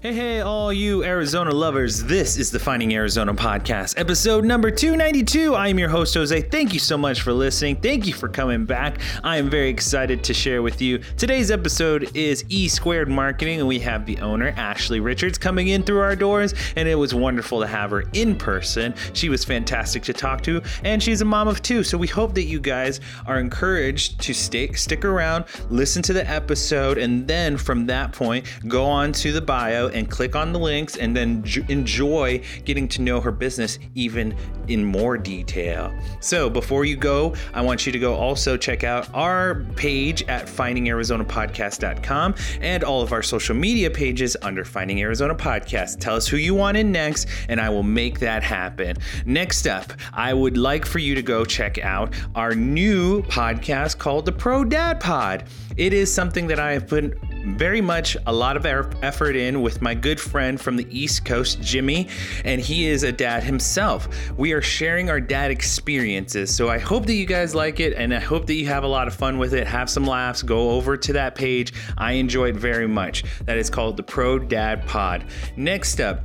Hey, hey, all you Arizona lovers. This is the Finding Arizona podcast, episode number 292. I am your host, Jose. Thank you so much for listening. Thank you for coming back. I am very excited to share with you. Today's episode is E Squared Marketing, and we have the owner, Ashley Richards, coming in through our doors, and it was wonderful to have her in person. She was fantastic to talk to, and she's a mom of two. So we hope that you guys are encouraged to stay, stick around, listen to the episode, and then from that point, go on to the bio and click on the links and then j- enjoy getting to know her business even in more detail. So before you go, I want you to go also check out our page at findingarizonapodcast.com and all of our social media pages under Finding Arizona Podcast. Tell us who you want in next, and I will make that happen. Next up, I would like for you to go check out our new podcast called the Pro Dad Pod. It is something that I have put very much a lot of effort in with my good friend from the East Coast, Jimmy, and he is a dad himself. We are sharing our dad experiences. So I hope that you guys like it and I hope that you have a lot of fun with it. Have some laughs. Go over to that page. I enjoy it very much. That is called the Pro Dad Pod. Next up,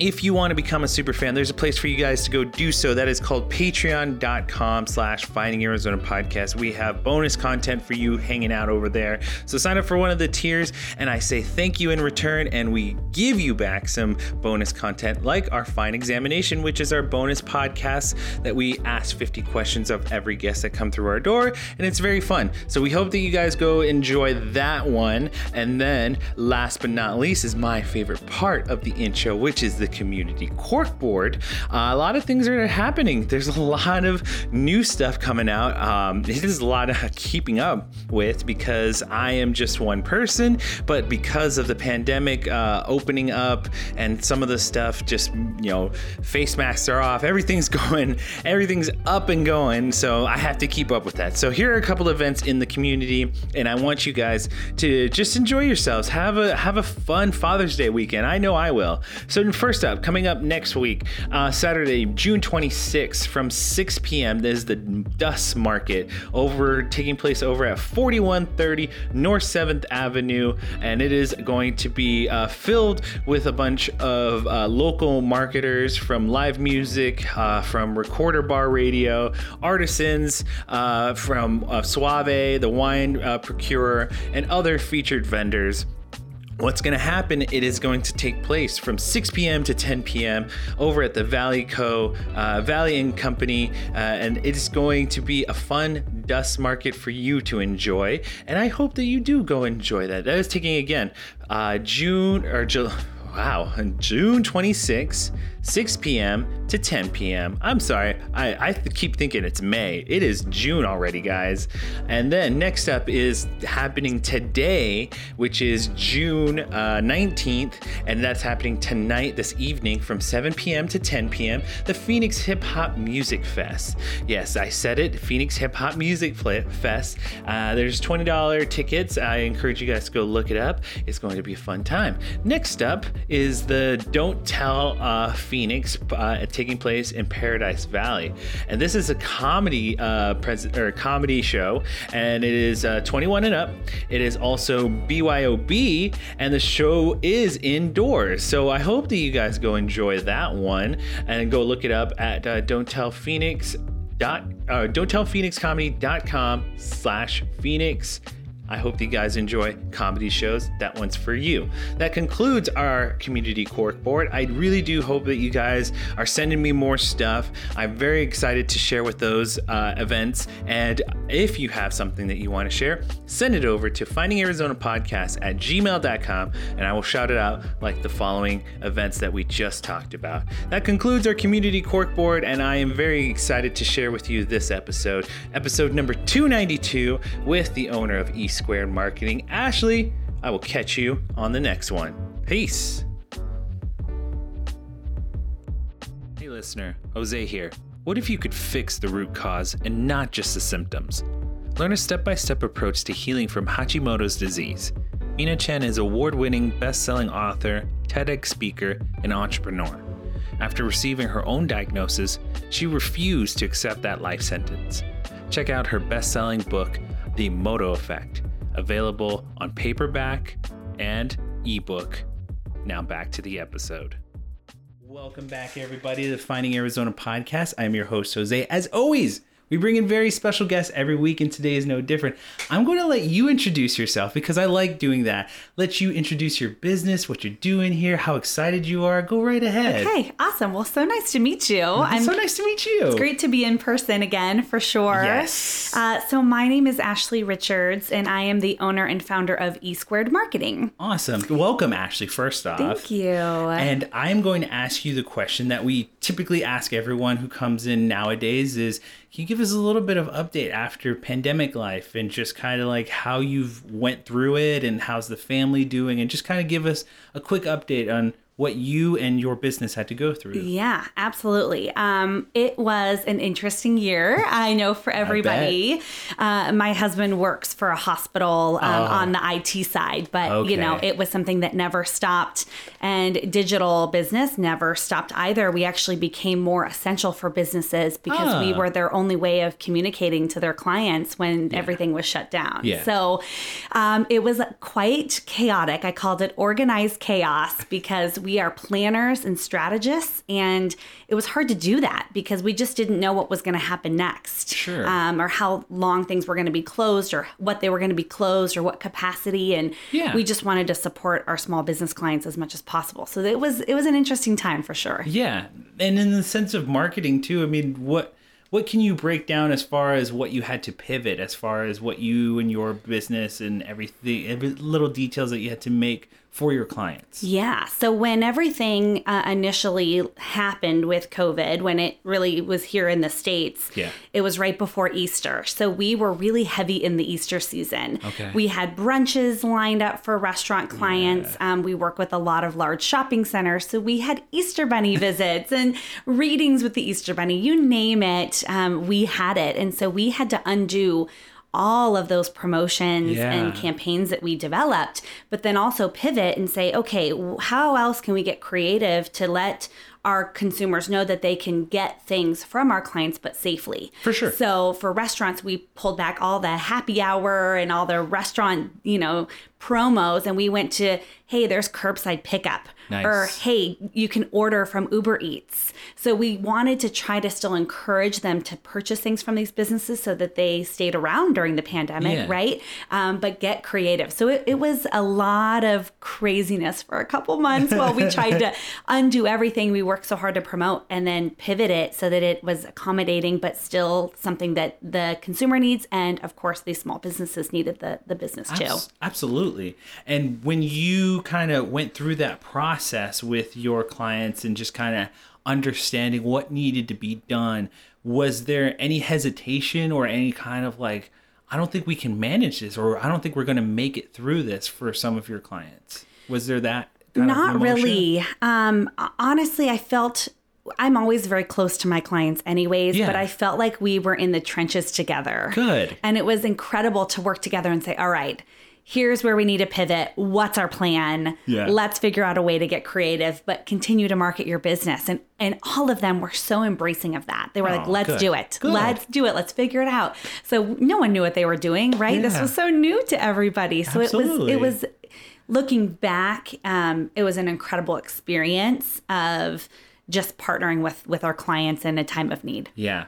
if you want to become a super fan, there's a place for you guys to go do so. That is called patreon.com slash finding Arizona podcast. We have bonus content for you hanging out over there. So sign up for one of the tiers and I say thank you in return and we give you back some bonus content like our fine examination, which is our bonus podcast that we ask 50 questions of every guest that come through our door. And it's very fun. So we hope that you guys go enjoy that one. And then last but not least is my favorite part of the intro, which is the the community corkboard, uh, a lot of things are happening. There's a lot of new stuff coming out. Um, it is a lot of keeping up with because I am just one person, but because of the pandemic uh, opening up and some of the stuff, just you know, face masks are off. Everything's going, everything's up and going. So I have to keep up with that. So here are a couple events in the community, and I want you guys to just enjoy yourselves. Have a have a fun Father's Day weekend. I know I will. So first First up, coming up next week, uh, Saturday, June 26th from 6 p.m. There's the Dust Market over taking place over at 4130 North 7th Avenue, and it is going to be uh, filled with a bunch of uh, local marketers from live music, uh, from Recorder Bar Radio, artisans uh, from uh, Suave, the wine procurer, and other featured vendors what's going to happen it is going to take place from 6 p.m to 10 p.m over at the valley co. uh, valley and company uh, and it's going to be a fun dust market for you to enjoy and i hope that you do go enjoy that. That is taking again uh, june or july wow june 26 6 p.m. to 10 p.m. I'm sorry, I, I keep thinking it's May. It is June already, guys. And then next up is happening today, which is June uh, 19th, and that's happening tonight, this evening, from 7 p.m. to 10 p.m. The Phoenix Hip Hop Music Fest. Yes, I said it, Phoenix Hip Hop Music Fest. Uh, there's $20 tickets. I encourage you guys to go look it up. It's going to be a fun time. Next up is the Don't Tell uh, Phoenix, uh, taking place in Paradise Valley, and this is a comedy uh, pres- or comedy show, and it is uh, 21 and up. It is also BYOB, and the show is indoors. So I hope that you guys go enjoy that one and go look it up at uh, Don't Tell Phoenix. Dot, uh, don't tell phoenixcomedy.com slash phoenix I hope you guys enjoy comedy shows. That one's for you. That concludes our community cork board. I really do hope that you guys are sending me more stuff. I'm very excited to share with those uh, events. And if you have something that you want to share, send it over to findingarizonapodcast at gmail.com and I will shout it out like the following events that we just talked about. That concludes our community cork board, and I am very excited to share with you this episode, episode number 292, with the owner of East Squared Marketing. Ashley, I will catch you on the next one. Peace. Hey, listener, Jose here. What if you could fix the root cause and not just the symptoms? Learn a step by step approach to healing from Hashimoto's disease. Mina Chen is award winning, best selling author, TEDx speaker, and entrepreneur. After receiving her own diagnosis, she refused to accept that life sentence. Check out her best selling book, The Moto Effect available on paperback and ebook. Now back to the episode. Welcome back, everybody, to the Finding Arizona podcast. I'm your host, Jose. As always, we bring in very special guests every week, and today is no different. I'm going to let you introduce yourself because I like doing that. Let you introduce your business, what you're doing here, how excited you are. Go right ahead. Okay, awesome. Well, so nice to meet you. It's so nice to meet you. It's great to be in person again, for sure. Yes. Uh, so my name is Ashley Richards, and I am the owner and founder of E Squared Marketing. Awesome. Welcome, Ashley, first off. Thank you. And I'm going to ask you the question that we typically ask everyone who comes in nowadays is can you give us a little bit of update after pandemic life and just kind of like how you've went through it and how's the family doing and just kind of give us a quick update on what you and your business had to go through. Yeah, absolutely. Um, it was an interesting year. I know for everybody. Uh, my husband works for a hospital um, Oh. on the IT side, but you know, it was something that never stopped. And digital business never stopped either. We actually became more essential for businesses because we Ah. were their only way of communicating to their clients when everything was shut down. Yeah. So um, it was quite chaotic. I called it organized chaos because we are planners and strategists, and it was hard to do that because we just didn't know what was going to happen next, Sure. um, or how long things were going to be closed, or what they were going to be closed, or what capacity, and Yeah. we just wanted to support our small business clients as much as possible. So it was it was an interesting time for sure. Yeah. And in the sense of marketing too, I mean, what what can you break down as far as what you had to pivot as far as what you and your business and everything every little details that you had to make for your clients? Yeah. So when everything uh, initially happened with COVID, when it really was here in the States, Yeah. it was right before Easter. So we were really heavy in the Easter season. Okay. We had brunches lined up for restaurant clients. Um, we work with a lot of large shopping centers. So we had Easter Bunny visits and readings with the Easter Bunny. You name it, um, we had it. And so we had to undo all of those promotions Yeah. and campaigns that we developed, but then also pivot and say, okay, how else can we get creative to let our consumers know that they can get things from our clients but safely? For sure. So for restaurants, we pulled back all the happy hour and all the restaurant, you know, promos and we went to, hey, there's curbside pickup. Nice. Or hey, you can order from Uber Eats. So we wanted to try to still encourage them to purchase things from these businesses so that they stayed around during the pandemic, Yeah. right? Um, but get creative. So it, it was a lot of craziness for a couple months while we tried to undo everything we worked so hard to promote and then pivot it so that it was accommodating, but still something that the consumer needs. And of course, these small businesses needed the, the business too. Abs- absolutely. And when you kind of went through that process with your clients and just kind of understanding what needed to be done, was there any hesitation or any kind of like, I don't think we can manage this, or I don't think we're going to make it through this for some of your clients? Was there that? Not really. Um, honestly, I felt I'm always very close to my clients, anyways, Yeah. but I felt like we were in the trenches together. Good. And it was incredible to work together and say, all right, here's where we need to pivot. What's our plan? Yeah. Let's figure out a way to get creative, but continue to market your business. And and all of them were so embracing of that. They were like, Oh, let's good. do it. Good. Let's do it. Let's figure it out. So no one knew what they were doing, right? This was so new to everybody. So Absolutely. it was it was looking back, um, it was an incredible experience of just partnering with with our clients in a time of need. Yeah.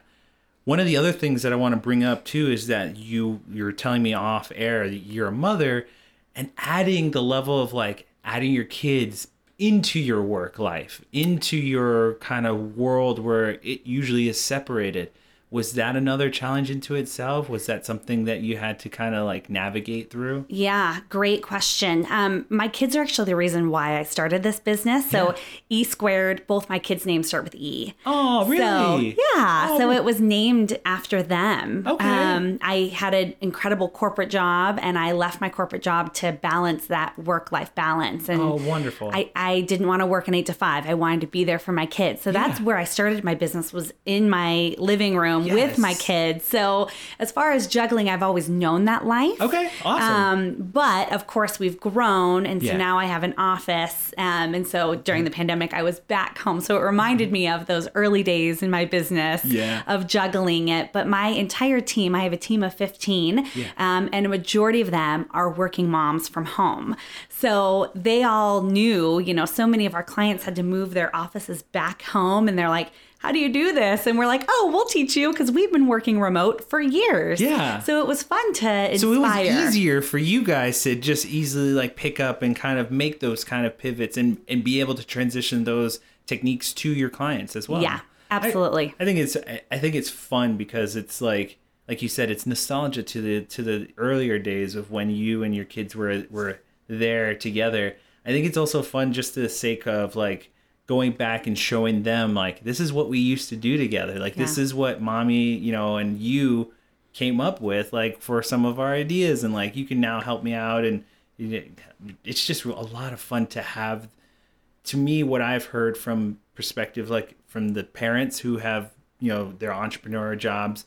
One of the other things that I want to bring up too is that you you're telling me off air that you're a mother and adding the level of like adding your kids into your work life, into your kind of world where it usually is separated. Was that another challenge into itself? Was that something that you had to kind of like navigate through? Yeah, great question. Um, my kids are actually the reason why I started this business. So E squared, both my kids' names start with E. Oh, really? So, yeah. So it was named after them. Okay. Um, I had an incredible corporate job and I left my corporate job to balance that work life balance. And Oh, wonderful. I, I didn't want to work an eight to five. I wanted to be there for my kids. So that's where I started my business was in my living room room with my kids. So as far as juggling, I've always known that life. Okay, awesome. Um, but of course, we've grown, and so Yeah. now I have an office. Um, and so during the pandemic, I was back home, so it reminded me of those early days in my business Yeah. of juggling it. But my entire team, I have a team of fifteen, Yeah. um, and a majority of them are working moms from home. So they all knew, you know, so many of our clients had to move their offices back home, and they're like. How do you do this? And we're like, oh, we'll teach you because we've been working remote for years. Yeah. So it was fun to inspire. So it was easier for you guys to just easily like pick up and kind of make those kind of pivots and and be able to transition those techniques to your clients as well. Yeah, absolutely. I, I think it's I- think it's fun because it's like like you said it's nostalgia to the to the earlier days of when you and your kids were were there together. I think it's also fun just to the sake of like going back and showing them like this is what we used to do together. Like this is what mommy, you know, and you came up with like for some of our ideas and like you can now help me out and it's just a lot of fun to have to me what i've heard from perspective like from the parents who have you know their entrepreneur jobs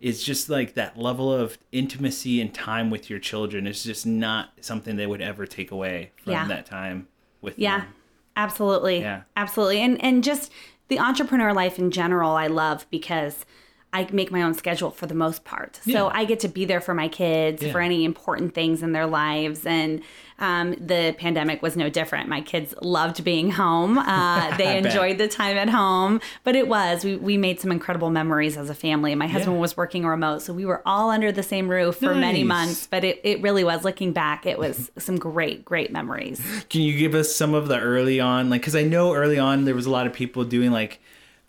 is just like that level of intimacy and time with your children is just not something they would ever take away from Yeah. that time with Yeah, them. Absolutely. Yeah. Absolutely. And and just the entrepreneur life in general I love because I make my own schedule for the most part. So I get to be there for my kids Yeah. for any important things in their lives. And um, the pandemic was no different. My kids loved being home. Uh, they I bet. enjoyed the time at home. But it was, we, we made some incredible memories as a family. My husband Yeah. was working remote. So we were all under the same roof for many months. But it, it really was, looking back, it was some great, great memories. Can you give us some of the early on, like, because I know early on there was a lot of people doing like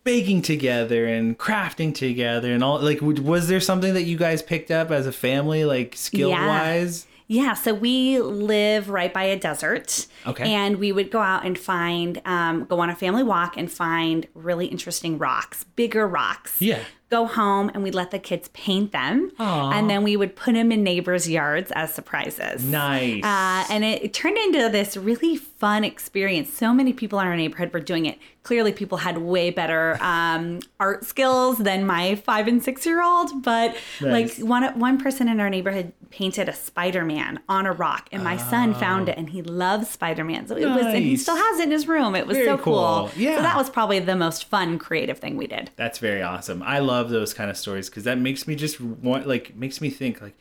baking together and crafting together and all. Like, was there something that you guys picked up as a family, like skill wise? Yeah, so we live right by a desert. Okay. And we would go out and find, um, go on a family walk and find really interesting rocks, bigger rocks. Yeah. Go home and we'd let the kids paint them. Aw. And then we would put them in neighbors' yards as surprises. Nice. Uh, and it, it turned into this really fun experience. So many people in our neighborhood were doing it. Clearly, people had way better um, art skills than my five and six year old. But Nice. like one one person in our neighborhood painted a Spider Man on a rock, and my son found it, and he loves Spider Man. So it was, and he Oh. Still has it in his room. It was Very so cool. cool. Yeah. So that was probably the most fun, creative thing we did. That's very awesome. I love those kind of stories because that makes me just want, like, makes me think, like,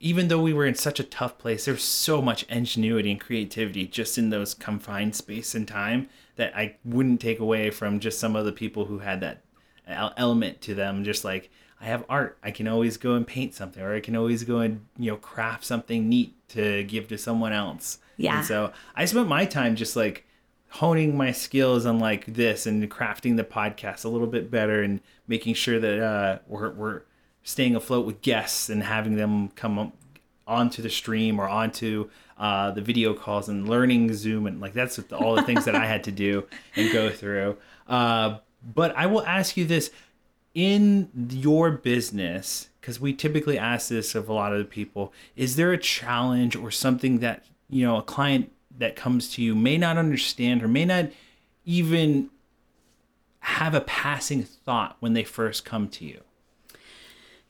even though we were in such a tough place, there's so much ingenuity and creativity just in those confined space and time that I wouldn't take away from just some of the people who had that element to them. Just like, I have art, I can always go and paint something, or I can always go and, you know, craft something neat to give to someone else. Yeah. And so I spent my time just like, honing my skills on like this and crafting the podcast a little bit better and making sure that uh, we're, we're staying afloat with guests and having them come onto the stream or onto uh, the video calls and learning Zoom and like that's what- all the things that I had to do and go through. Uh, but I will ask you this: in your business, because we typically ask this of a lot of the people, is there a challenge or something that you know a client that comes to you may not understand or may not even have a passing thought when they first come to you?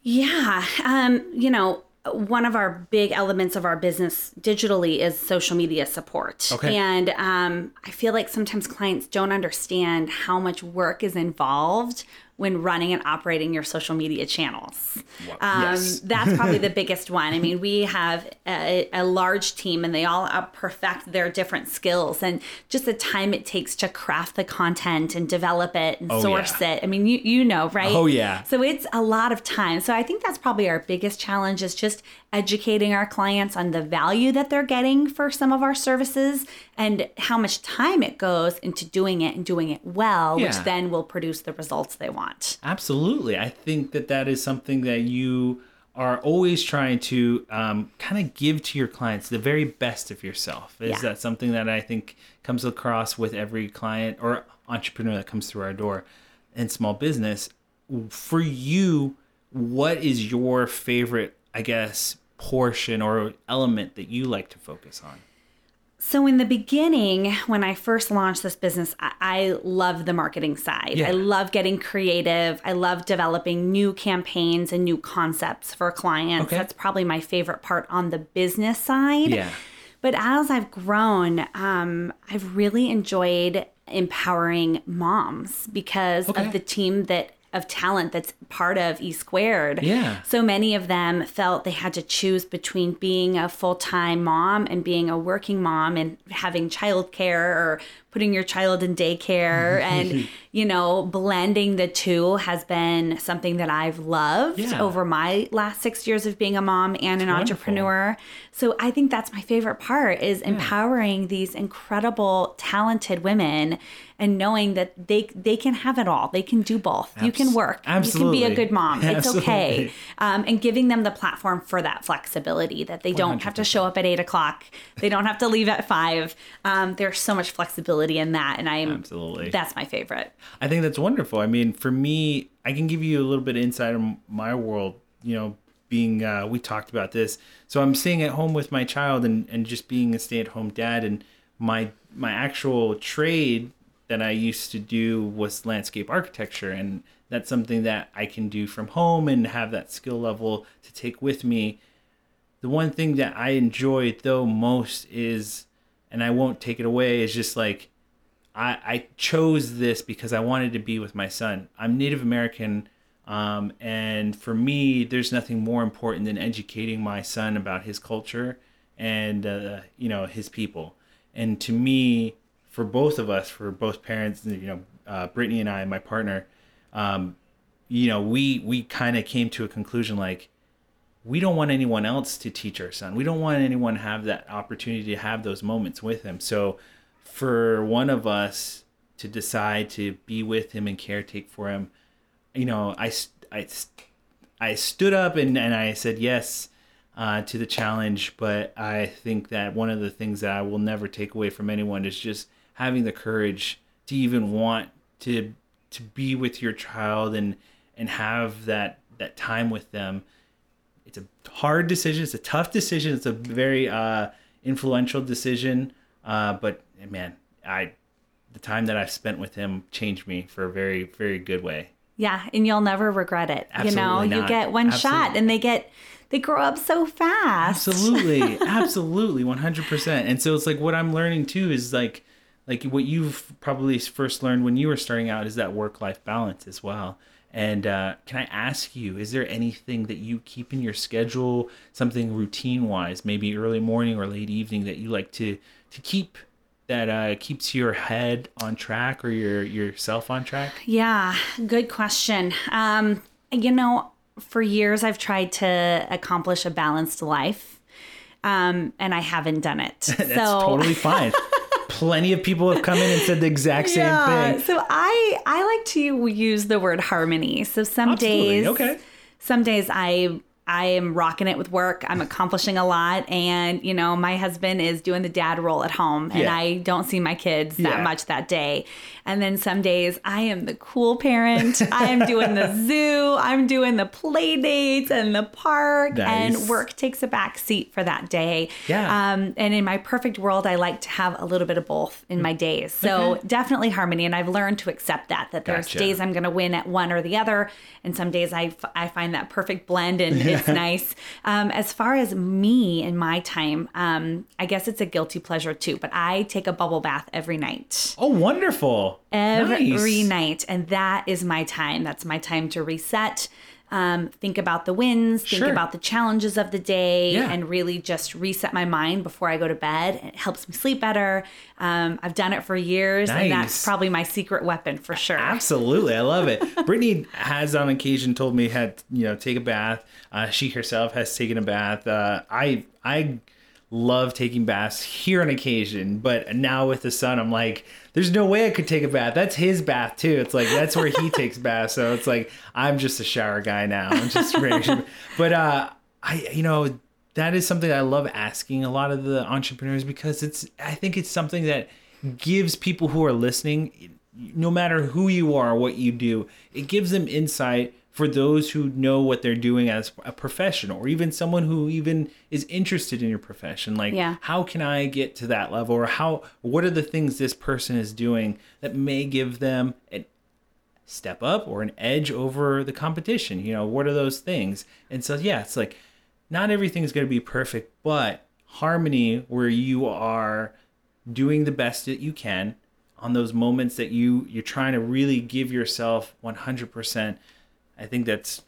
Yeah. Um, you know, one of our big elements of our business digitally is social media support. Okay. And um, I feel like sometimes clients don't understand how much work is involved when running and operating your social media channels. Um, yes. That's probably the biggest one. I mean, we have a, a large team and they all perfect their different skills and just the time it takes to craft the content and develop it and Oh, source yeah. it. I mean, you, you know, right? Oh, yeah. So it's a lot of time. So I think that's probably our biggest challenge is just educating our clients on the value that they're getting for some of our services and how much time it goes into doing it and doing it well, which then will produce the results they want. Absolutely. I think that that is something that you are always trying to um, kind of give to your clients the very best of yourself. Is Yeah. that something that I think comes across with every client or entrepreneur that comes through our door in small business? For you, what is your favorite, I guess, portion or element that you like to focus on? So, in the beginning, when I first launched this business, I, I love the marketing side. Yeah. I love getting creative. I love developing new campaigns and new concepts for clients. Okay. That's probably my favorite part on the business side. Yeah. But as I've grown, um, I've really enjoyed empowering moms because Okay. of the team that of talent that's part of E Squared. Yeah. So many of them felt they had to choose between being a full time mom and being a working mom and having childcare or putting your child in daycare and you know blending the two has been something that I've loved Yeah. over my last 6 years of being a mom and an wonderful. entrepreneur. So I think that's my favorite part is empowering these incredible talented women and knowing that they they can have it all. They can do both. you can Abs- work. You can absolutely. be a good mom. It's okay. Um, and giving them the platform for that flexibility that they don't have to show up at eight o'clock. They don't have to leave at five. Um, there's so much flexibility in that, and I'm Absolutely. that's my favorite. I think that's wonderful. I mean, for me, I can give you a little bit of insight of my world. You know, being uh, we talked about this, so I'm staying at home with my child and and just being a stay at home dad. And my my actual trade that I used to do was landscape architecture, and that's something that I can do from home and have that skill level to take with me. The one thing that I enjoy though most is, and I won't take it away, is just like I, I chose this because I wanted to be with my son. I'm Native American, um, and for me, there's nothing more important than educating my son about his culture and uh, you know his people. And to me, for both of us, for both parents, you know, uh, Brittany and I, my partner, um, you know, we we kind of came to a conclusion like we don't want anyone else to teach our son. We don't want anyone to have that opportunity to have those moments with him. So for one of us to decide to be with him and caretake for him, you know, I, I, I stood up and, and I said yes uh, to the challenge. But I think that one of the things that I will never take away from anyone is just having the courage to even want to to be with your child and and have that that time with them. It's a hard decision. It's a tough decision. It's a very uh influential decision uh but man i the time that i've spent with him changed me for a very very good way. Yeah, and you'll never regret it. you know, Absolutely you get one shot, and they get they grow up so fast. absolutely absolutely 100% and so it's like what i'm learning too is like like what you've probably first learned when you were starting out is that work life balance as well. And uh, can i ask you is there anything that you keep in your schedule something routine wise maybe early morning or late evening that you like to to keep that uh, keeps your head on track or your yourself on track Yeah, good question. Um, you know, for years I've tried to accomplish a balanced life, um, and I haven't done it. that's so totally fine plenty of people have come in and said the exact same yeah, thing so I I like to use the word harmony. So some Absolutely, days, okay. some days I I am rocking it with work. I'm accomplishing a lot, and you know my husband is doing the dad role at home, and Yeah. I don't see my kids that Yeah. much that day. And then some days I am the cool parent. I am doing the zoo. I'm doing the play dates and the park, Nice. and work takes a back seat for that day. Yeah. Um, and in my perfect world, I like to have a little bit of both in my days. So Okay. definitely harmony, and I've learned to accept that. That there's Gotcha. days I'm going to win at one or the other, and some days I, f- I find that perfect blend, and it's nice. Um, as far as me and my time, um, I guess it's a guilty pleasure too. But I take a bubble bath every night oh wonderful every Nice. night and that is my time that's my time to reset um, think about the wins think Sure. about the challenges of the day Yeah. and really just reset my mind before i go to bed it helps me sleep better um, i've done it for years and that's probably my secret weapon for sure Absolutely, I love it. Brittany has on occasion told me had you know take a bath. Uh, she herself has taken a bath. Uh, I I love taking baths here on occasion, but now with the son, I'm like, there's no way I could take a bath. That's his bath too. It's like that's where he takes baths. So it's like I'm just a shower guy now. I'm just but uh, I you know that is something I love asking a lot of the entrepreneurs because it's I think it's something that gives people who are listening no matter who you are, what you do, it gives them insight for those who know what they're doing as a professional or even someone who even is interested in your profession like Yeah. how can i get to that level? Or how what are the things this person is doing that may give them an step up or an edge over the competition? You know what are those things? And so yeah it's like not everything is going to be perfect but harmony where you are doing the best that you can on those moments that you you're trying to really give yourself 100% i think that's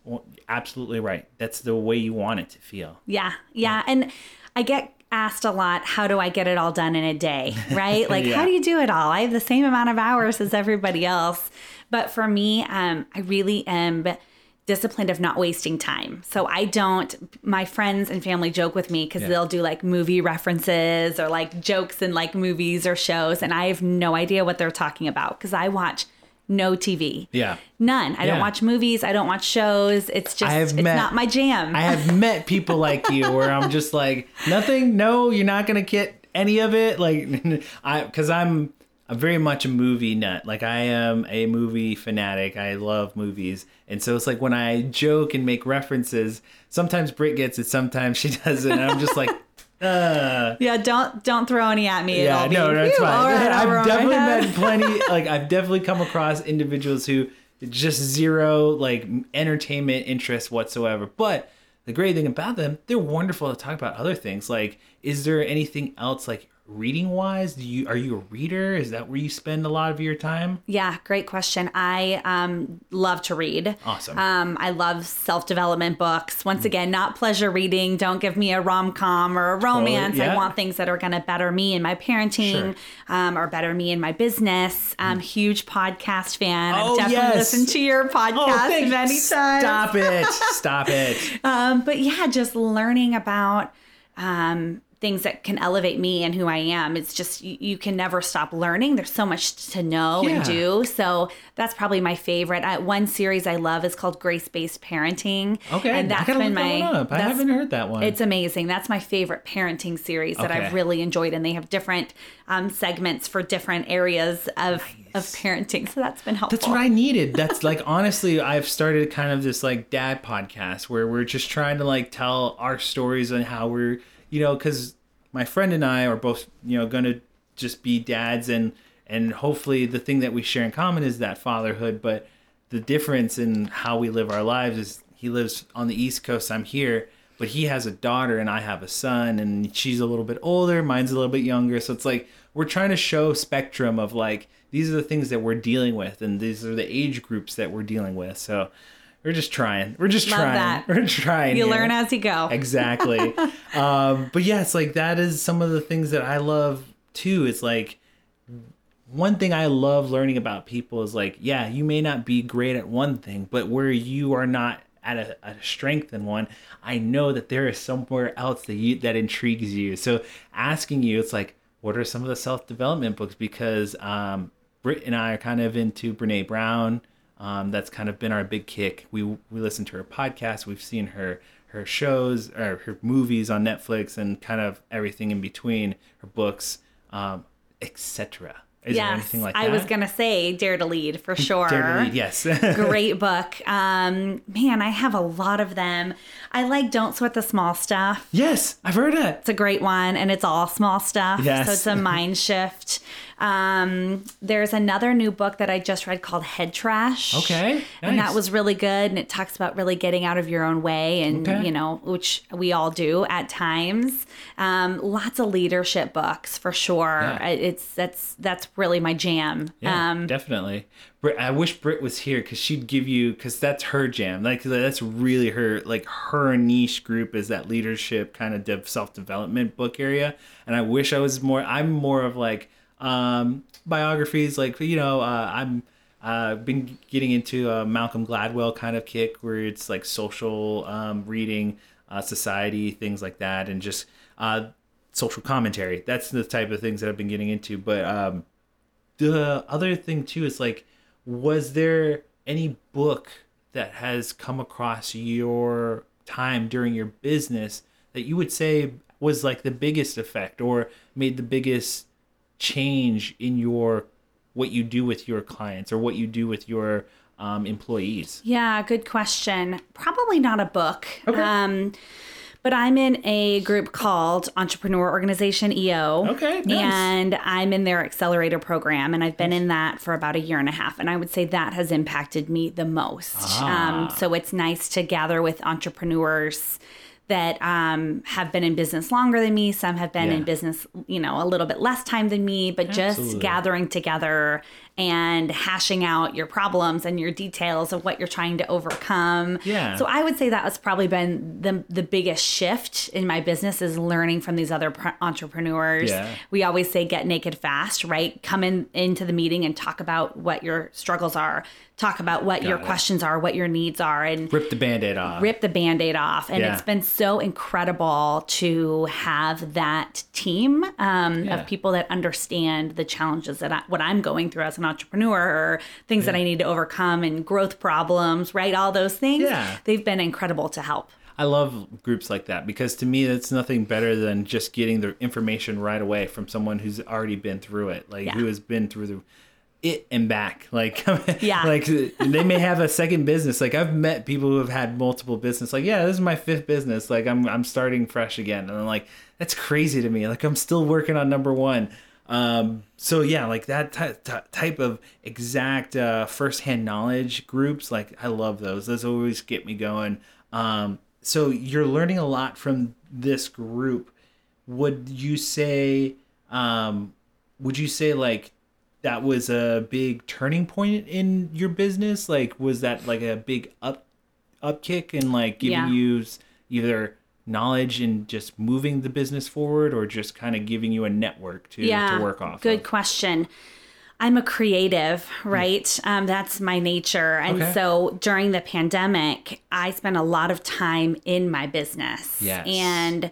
absolutely right that's the way you want it to feel Yeah, yeah. And I get asked a lot, how do I get it all done in a day? Right? Like, Yeah. how do you do it all? I have the same amount of hours as everybody else. But for me, um, I really am disciplined of not wasting time. So I don't, my friends and family joke with me because Yeah. they'll do like movie references or like jokes in like movies or shows. And I have no idea what they're talking about because I watch no TV. yeah None. I Yeah. don't watch movies. I don't watch shows. It's just, I have it's met- not my jam. I have met people like you where I'm just like, nothing, no, you're not gonna get any of it. Like, I, cause I'm, I'm very much a movie nut. Like I am a movie fanatic. I love movies, and so it's like when I joke and make references, sometimes Britt gets it, sometimes she doesn't. And I'm just like, uh, Yeah, don't don't throw any at me. yeah, be, no, no, it's fine. right, I've definitely met plenty. Like I've definitely come across individuals who just zero like entertainment interest whatsoever. But the great thing about them, they're wonderful to talk about other things. Like, is there anything else like reading wise? Do you are you a reader? Is that where you spend a lot of your time? Yeah, great question. I um, love to read. Awesome. Um, I love self development books. Once again, not pleasure reading. Don't give me a rom com or a romance. yeah. I want things that are going to better me in my parenting Sure. um, or better me in my business. I'm a huge podcast fan. Oh, I've definitely yes. listened to your podcast thank- many times. Stop it! Stop it! Um, but yeah, just learning about um, things that can elevate me and who I am. It's just you, you can never stop learning. There's so much to know Yeah. and do. So that's probably my favorite. I, one series I love is called Grace Based Parenting. Okay, and I that's been look that my. up. I haven't heard that one. It's amazing. That's my favorite parenting series that Okay. I've really enjoyed, and they have different um, segments for different areas of of parenting. So that's been helpful. That's what I needed. That's like honestly, I've started kind of this like dad podcast where we're just trying to like tell our stories and how we're, you know, because my friend and I are both, you know, gonna just be dads and and hopefully the thing that we share in common is that fatherhood. But the difference in how we live our lives is he lives on the East Coast, I'm here, but he has a daughter and I have a son and she's a little bit older, mine's a little bit younger. So it's like we're trying to show spectrum of like these are the things that we're dealing with and these are the age groups that we're dealing with. So we're just trying. We're just Love trying. that. We're trying. you here. learn as you go. Exactly. um, but yeah, it's like that is some of the things that I love too. It's like one thing I love learning about people is like, yeah, you may not be great at one thing, but where you are not at a, a strength in one, I know that there is somewhere else that you that intrigues you. So asking you, it's like, what are some of the self development books? Because um, Britt and I are kind of into Brene Brown. Um, that's kind of been our big kick. We we listen to her podcast. We've seen her her shows or her movies on Netflix and kind of everything in between. Her books, um, etc. Is there anything like that? I was gonna say Dare to Lead for sure. Dare to Lead, yes. Great book. Um, man, I have a lot of them. I like Don't Sweat the Small Stuff. yes, I've heard it. It's a great one, and it's all small stuff. Yes. So it's a mind shift. Um, there's another new book that I just read called Head Trash. Okay, And that was really good. And it talks about really getting out of your own way and, Okay. you know, which we all do at times. Um, lots of leadership books for sure. Yeah. It's that's that's really my jam. Yeah, um, definitely. Brit, I wish Britt was here because she'd give you because that's her jam. Like that's really her like her niche group is that leadership kind of self development book area. And I wish I was more. I'm more of like um, biographies. Like you know, uh, I'm uh, been getting into a Malcolm Gladwell kind of kick where it's like social um, reading, uh, society things like that, and just uh, social commentary. That's the type of things that I've been getting into. But um, the other thing too is like was there any book that has come across your time during your business that you would say was like the biggest effect or made the biggest change in your what you do with your clients or what you do with your um, employees? Yeah, good question. Probably not a book. Okay. Um, but I'm in a group called Entrepreneur Organization EO. Okay, nice. And I'm in their accelerator program, and I've been in that for about a year and a half. And I would say that has impacted me the most. Ah. Um, so it's nice to gather with entrepreneurs that um, have been in business longer than me. Some have been Yeah. in business, you know, a little bit less time than me, but just gathering together and hashing out your problems and your details of what you're trying to overcome. Yeah. So I would say that has probably been the the biggest shift in my business is learning from these other pr- entrepreneurs. Yeah. We always say get naked fast, right? Come in into the meeting and talk about what your struggles are. Talk about what your it. questions are, what your needs are, and Rip the band-aid off. rip the band-aid off and Yeah. it's been so incredible to have that team um, Yeah. of people that understand the challenges that I, what i'm going through as an entrepreneur or things that i need to overcome and growth problems right all those things Yeah. they've been incredible to help I love groups like that because to me, that's nothing better than just getting the information right away from someone who's already been through it, like Yeah. who has been through the it and back. Like, Yeah. like they may have a second business. Like I've met people who have had multiple business. Like, yeah, this is my fifth business. Like I'm I'm starting fresh again, and I'm like, that's crazy to me. Like I'm still working on number one. Um, so yeah, like that ty- ty- type of exact uh, firsthand knowledge groups, like I love those. Those always get me going. Um, so you're learning a lot from this group. Would you say, um, would you say like that was a big turning point in your business? Like, was that like a big up upkick and like giving Yeah. you either knowledge and just moving the business forward, or just kind of giving you a network to to work off? Good of? question. I'm a creative, right? Um, that's my nature. And Okay. so during the pandemic, I spent a lot of time in my business Yes. and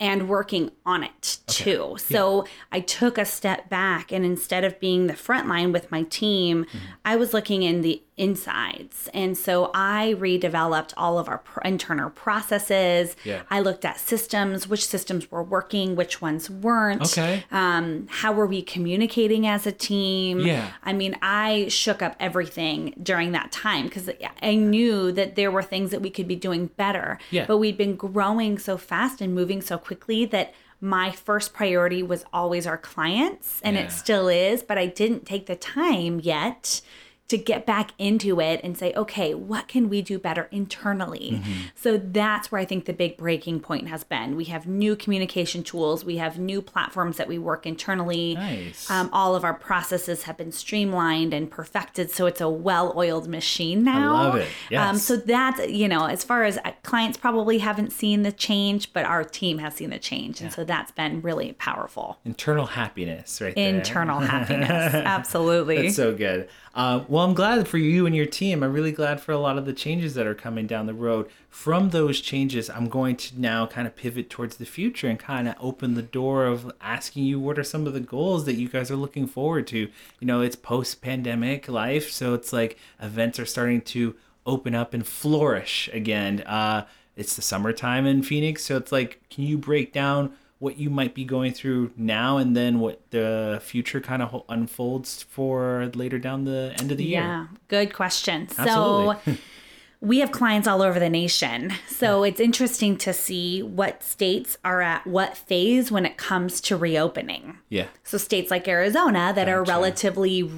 and working on it too. So I took a step back and instead of being the front line with my team, Mm-hmm. I was looking in the insides. And so I redeveloped all of our pr- internal processes. Yeah. I looked at systems, which systems were working, which ones weren't Okay. um, how were we communicating as a team? Yeah. I mean, I shook up everything during that time because I knew that there were things that we could be doing better. Yeah. But we'd been growing so fast and moving so quickly that my first priority was always our clients, and Yeah. it still is, but I didn't take the time yet to get back into it and say, okay, what can we do better internally? Mm-hmm. So that's where I think the big breaking point has been. We have new communication tools, we have new platforms that we work internally. Nice. Um, all of our processes have been streamlined and perfected, so it's a well-oiled machine now. I love it. Um, Yes. so that's you know, as far as uh, clients probably haven't seen the change, but our team has seen the change, and so that's been really powerful. Internal happiness, right there. Internal happiness, absolutely. That's so good. Uh, well, I'm glad for you and your team. I'm really glad for a lot of the changes that are coming down the road. From those changes, I'm going to now kind of pivot towards the future and kind of open the door of asking you what are some of the goals that you guys are looking forward to. You know, it's post pandemic life, so it's like events are starting to open up and flourish again. Uh, it's the summertime in Phoenix, so it's like, can you break down? What you might be going through now and then what the future kind of unfolds for later down the end of the year. Yeah, good question. Absolutely. So we have clients all over the nation. So it's interesting to see what states are at what phase when it comes to reopening. Yeah. So states like Arizona that are relatively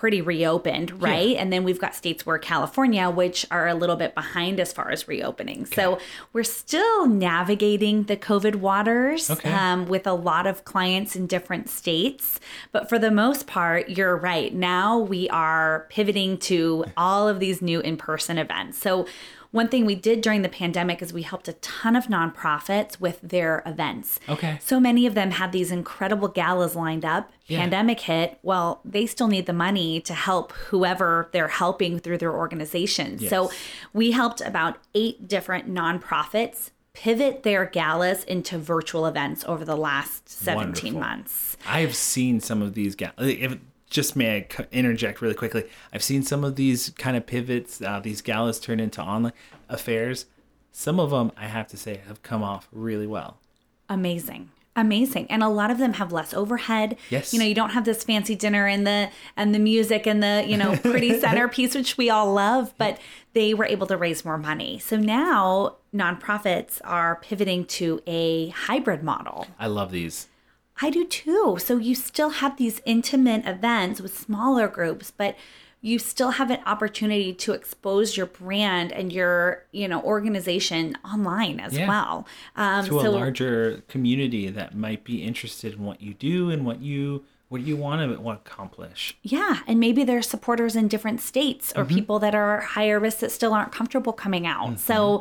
pretty reopened, right? And then we've got states where California, which are a little bit behind as far as reopening. So we're still navigating the COVID waters Okay. um, with a lot of clients in different states. But for the most part, you're right. Now we are pivoting to all of these new in person events. So one thing we did during the pandemic is we helped a ton of nonprofits with their events. Okay. So many of them had these incredible galas lined up. Yeah. Pandemic hit. Well, they still need the money to help whoever they're helping through their organization. So we helped about eight different nonprofits pivot their galas into virtual events over the last 17 Wonderful. months. I've seen some of these ga- if just may I interject really quickly. I've seen some of these kind of pivots, uh, these galas turn into online affairs. Some of them, I have to say, have come off really well. Amazing. amazing and a lot of them have less overhead Yes. you know you don't have this fancy dinner and the and the music and the you know pretty centerpiece which we all love but they were able to raise more money so now nonprofits are pivoting to a hybrid model I love these. I do too. So you still have these intimate events with smaller groups, but you still have an opportunity to expose your brand and your, you know, organization online as Yeah. well. Um, To a larger community that might be interested in what you do and what you what you want to want to accomplish. yeah, and maybe there's supporters in different states Mm-hmm. or people that are higher risk that still aren't comfortable coming out. So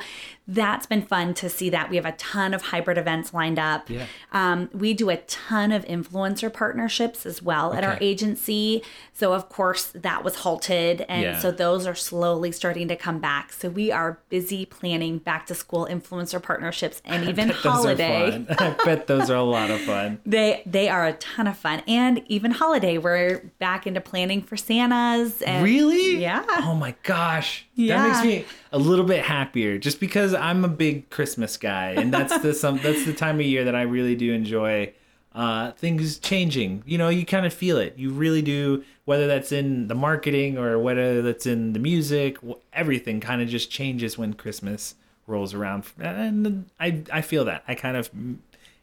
that's been fun to see that we have a ton of hybrid events lined up. Yeah. Um, we do a ton of influencer partnerships as well at our agency. So, of course, that was halted. And Yeah. so those are slowly starting to come back. So, we are busy planning back to school influencer partnerships and even holiday. I bet those are a lot of fun. They they are a ton of fun. And even holiday, we're back into planning for Santas. And Really? Yeah. Oh my gosh. Yeah. That makes me a little bit happier just because I'm a big Christmas guy and that's the some that's the time of year that I really do enjoy uh things changing. You know, you kind of feel it. You really do whether that's in the marketing or whether that's in the music, everything kind of just changes when Christmas rolls around. And I I feel that. I kind of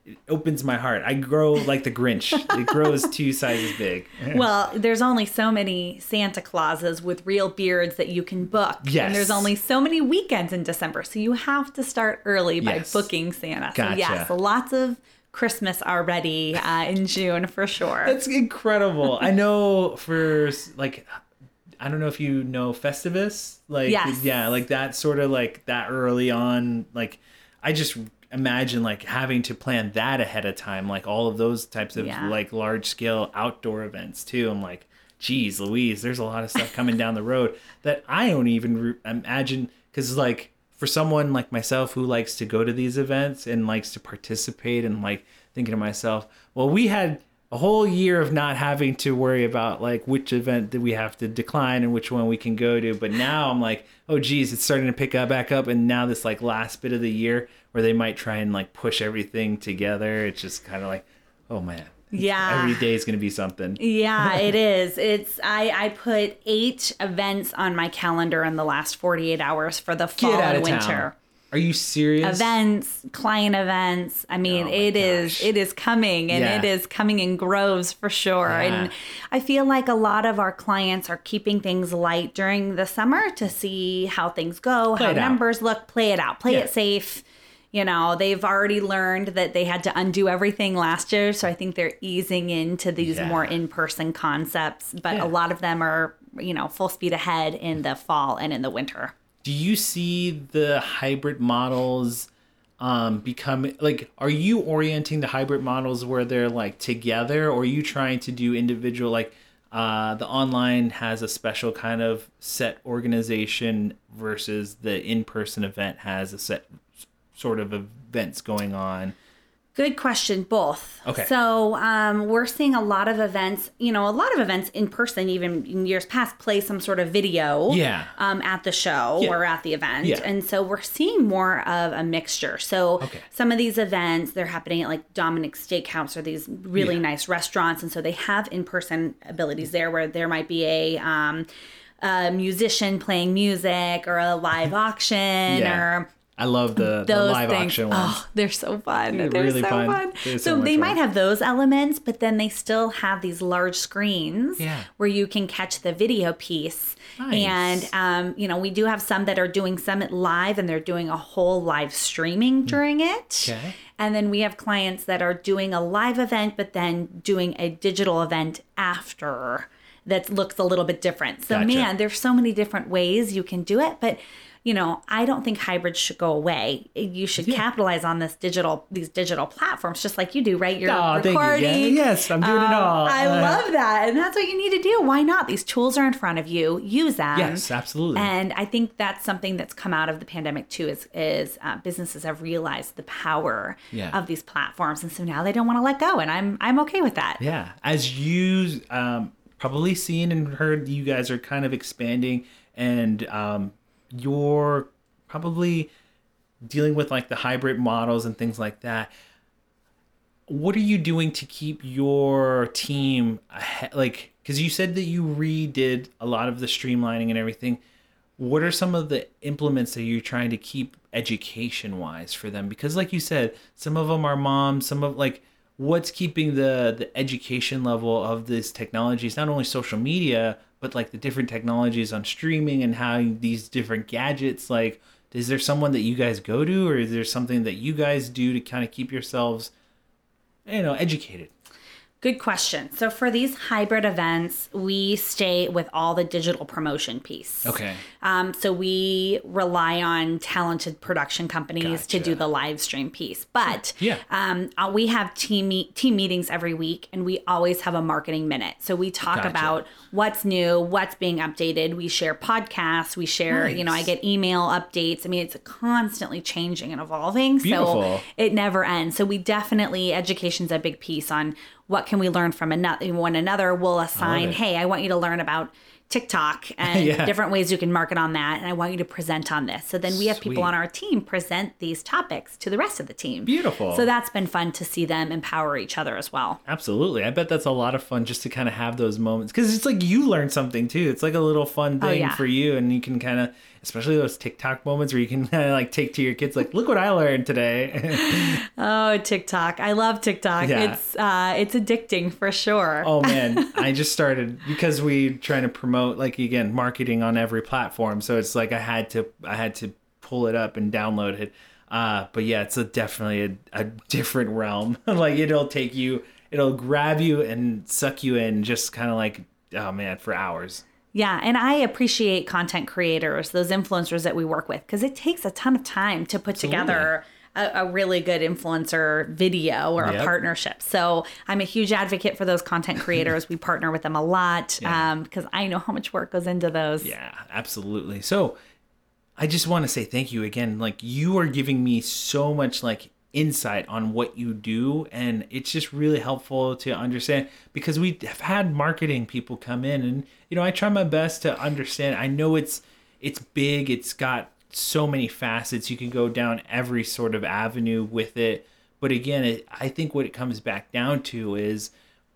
it opens my heart. I grow like the Grinch. It grows two sizes big. Well, there's only so many Santa Clauses with real beards that you can book. Yes. And there's only so many weekends in December. So you have to start early by Yes. booking Santa. Gotcha. So, yes, lots of Christmas already uh, in June for sure. That's incredible. I know for like I don't know if you know Festivus, like Yes. yeah, like that sort of like that early on. Like I just imagine like having to plan that ahead of time, like all of those types of Yeah. like large scale outdoor events too. I'm like, geez, Louise, there's a lot of stuff coming down the road that I don't even re- imagine because like for someone like myself who likes to go to these events and likes to participate and like thinking to myself, well, we had a whole year of not having to worry about like which event that we have to decline and which one we can go to. But now I'm like, oh geez, it's starting to pick up back up. And now this like last bit of the year where they might try and like push everything together. It's just kind of like, oh man, Yeah. every day is going to be something. Yeah, it is. It's I I put eight events on my calendar in the last 48 hours for the fall Get out and of winter. town. Are you serious? Events, client events. I mean, Oh it is it is coming and Yeah. it is coming in groves for sure. Yeah. And I feel like a lot of our clients are keeping things light during the summer to see how things go, Play how it out. numbers look, play it out, play Yeah. it safe. You know, they've already learned that they had to undo everything last year. So I think they're easing into these Yeah. more in person concepts. But Yeah. a lot of them are, you know, full speed ahead in the fall and in the winter. do you see the hybrid models um become like are you orienting the hybrid models where they're like together or are you trying to do individual like uh the online has a special kind of set organization versus the in-person event has a set sort of events going on Good question, both. Okay. So um, we're seeing a lot of events, you know, a lot of events in person, even in years past, play some sort of video Yeah. um, at the show Yeah. or at the event. Yeah. And so we're seeing more of a mixture. So Okay. some of these events, they're happening at like Dominick's Steakhouse or these really Yeah. nice restaurants. And so they have in person abilities there where there might be a, um, a musician playing music or a live auction Yeah. or i love the, the live things. auction ones Oh, they're so fun. They're They're, really so fun. fun. They're so So, they fun. might have those elements, but then they still have these large screens Yeah. where you can catch the video piece. Nice. And um, you know, we do have some that are doing Summit live and they're doing a whole live streaming during it. Okay. And then we have clients that are doing a live event, but then doing a digital event after that looks a little bit different. So, Gotcha. man, there's so many different ways you can do it. But, you know, I don't think hybrids should go away. You should capitalize on this digital, these digital platforms, just like you do, right? You're Oh, thank you. recording. Yes, I'm doing it Um, all. I Uh, love that. And that's what you need to do. Why not? These tools are in front of you. Use them. yes absolutely And I think that's something that's come out of the pandemic too. Is is uh, businesses have realized the power Yeah. of these platforms, and so now they don't want to let go, and I'm I'm okay with that. Yeah, as you um, probably seen and heard, you guys are kind of expanding, and um, you're probably dealing with like the hybrid models and things like that. what are you doing to keep your team ahead? Like, because you said that you redid a lot of the streamlining and everything. What are some of the implements that you're trying to keep education wise for them? Because, like you said, some of them are moms, some of like what's keeping the the education level of these technologies, not only social media, but like the different technologies on streaming and how these different gadgets like is there someone that you guys go to or is there something that you guys do to kind of keep yourselves you know educated Good question. So for these hybrid events, we stay with all the digital promotion piece. Okay. Um, so we rely on talented production companies to do the live stream piece. But Yeah. um, uh, we have team meet, team meetings every week, and we always have a marketing minute. So we talk Gotcha. about what's new, what's being updated. We share podcasts. We share, you know, I get email updates. I mean, it's constantly changing and evolving. Beautiful. So it never ends. So we definitely education's a big piece on what can we learn from another one another. We'll assign, hey, I want you to learn about TikTok and Yeah. different ways you can market on that, and I want you to present on this. So then we have Sweet. people on our team present these topics to the rest of the team. Beautiful. So that's been fun to see them empower each other as well. Absolutely. I bet that's a lot of fun just to kind of have those moments because it's like you learn something too. It's like a little fun oh, thing Oh, yeah. for you, and you can kind of, especially those TikTok moments where you can like take to your kids, like, look what I learned today. Oh, TikTok! I love TikTok. Yeah. It's uh, it's addicting for sure. oh man, I just started because we trying to promote like again marketing on every platform. So it's like I had to I had to pull it up and download it. Uh, but yeah, it's a definitely a, a different realm. like it'll take you, it'll grab you and suck you in, just kind of like oh man, for hours. Yeah, and I appreciate content creators, those influencers that we work with, because it takes a ton of time to put together a, a really good influencer video or Yep. a partnership. So I'm a huge advocate for those content creators. we partner with them a lot Yeah. Um, because I know how much work goes into those. Yeah, absolutely. So I just want to say thank you again. Like you are giving me so much like insight on what you do and it's just really helpful to understand because we have had marketing people come in and you know I try my best to understand. I know it's it's big, it's got so many facets. You can go down every sort of avenue with it. But again, it, I think what it comes back down to is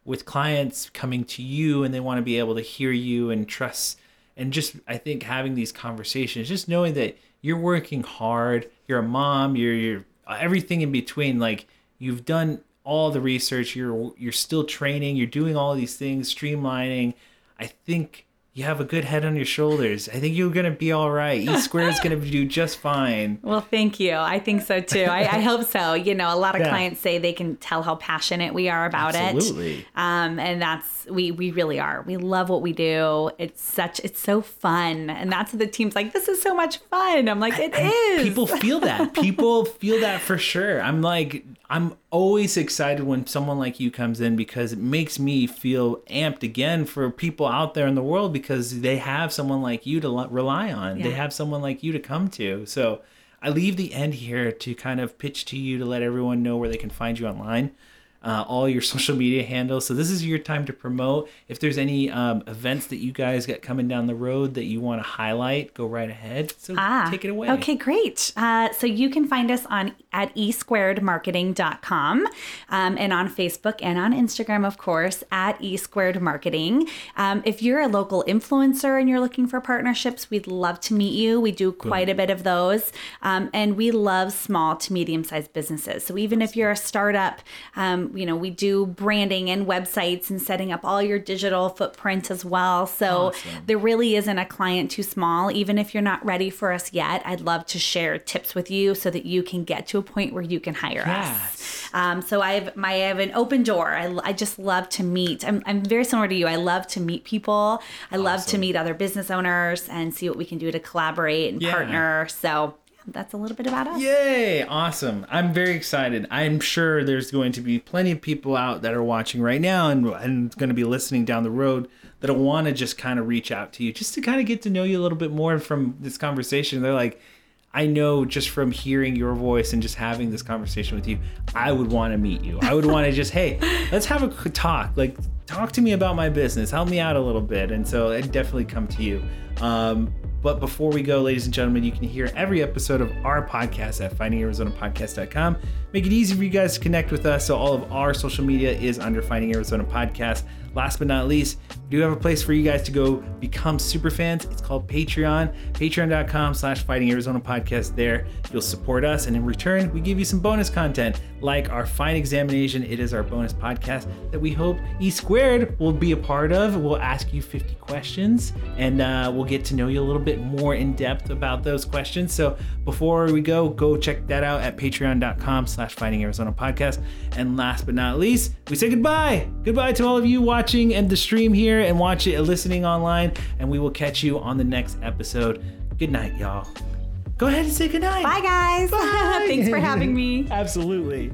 with clients coming to you and they want to be able to hear you and trust and just I think having these conversations, just knowing that you're working hard, you're a mom, you're you're everything in between. Like you've done all the research, you're you're still training, you're doing all these things, streamlining. I think you have a good head on your shoulders. I think you're gonna be all right. E Squared is gonna do just fine. Well, thank you. I think so too. I, I hope so. You know, a lot of Yeah. clients say they can tell how passionate we are about Absolutely. it. Um, and that's we we really are. We love what we do. It's such it's so fun, and that's what the team's like. This is so much fun. I'm like, it is. People feel that. People feel that for sure. I'm like, I'm always excited when someone like you comes in because it makes me feel amped again for people out there in the world because they have someone like you to rely on. They have someone like you to come to. So I leave the end here to kind of pitch to you to let everyone know where they can find you online. Uh, all your social media handles. So this is your time to promote. If there's any um, events that you guys got coming down the road that you want to highlight, go right ahead. So take it away. Ah, Okay, great. Uh, so you can find us on at esquaredmarketing.com um, and on Facebook and on Instagram, of course, at esquaredmarketing. Um, if you're a local influencer and you're looking for partnerships, we'd love to meet you. We do quite a bit of those. Um, and we love small to medium sized businesses. So even if you're a startup, you know, we do branding and websites and setting up all your digital footprint as well. So Awesome. there really isn't a client too small. Even if you're not ready for us yet, I'd love to share tips with you so that you can get to a point where you can hire us. Um, so I have my I have an open door. I, I just love to meet. I'm, I'm very similar to you. I love to meet people. I love to meet other business owners and see what we can do to collaborate and Yeah. partner. So that's a little bit about us. Yay! Awesome. I'm very excited. I'm sure there's going to be plenty of people out that are watching right now and, and going to be listening down the road that'll want to just kind of reach out to you just to kind of get to know you a little bit more from this conversation. They're like, I know just from hearing your voice and just having this conversation with you, I would want to meet you. I would want to just, hey, let's have a talk. Like, talk to me about my business. Help me out a little bit. And so I'd definitely come to you. Um, but before we go, ladies and gentlemen, you can hear every episode of our podcast at findingarizonapodcast.com. make it easy for you guys to connect with us. So all of our social media is under Finding Arizona Podcast. Last but not least, we do have a place for you guys to go become super fans. It's called Patreon. Patreon.com slash Finding Arizona Podcast. There, you'll support us, and in return, we give you some bonus content like our fine examination. It is our bonus podcast that we hope E Squared will be a part of. We'll ask you 50 questions, and uh, we'll get to know you a little bit more in depth about those questions. So before we go, go check that out at patreon.com slash Finding Arizona Podcast. And last but not least, we say goodbye. Goodbye to all of you watching and the stream here and watch it and listening online. And we will catch you on the next episode. Good night, y'all. Go ahead and say good night. Bye, guys. Thanks for having me. Absolutely.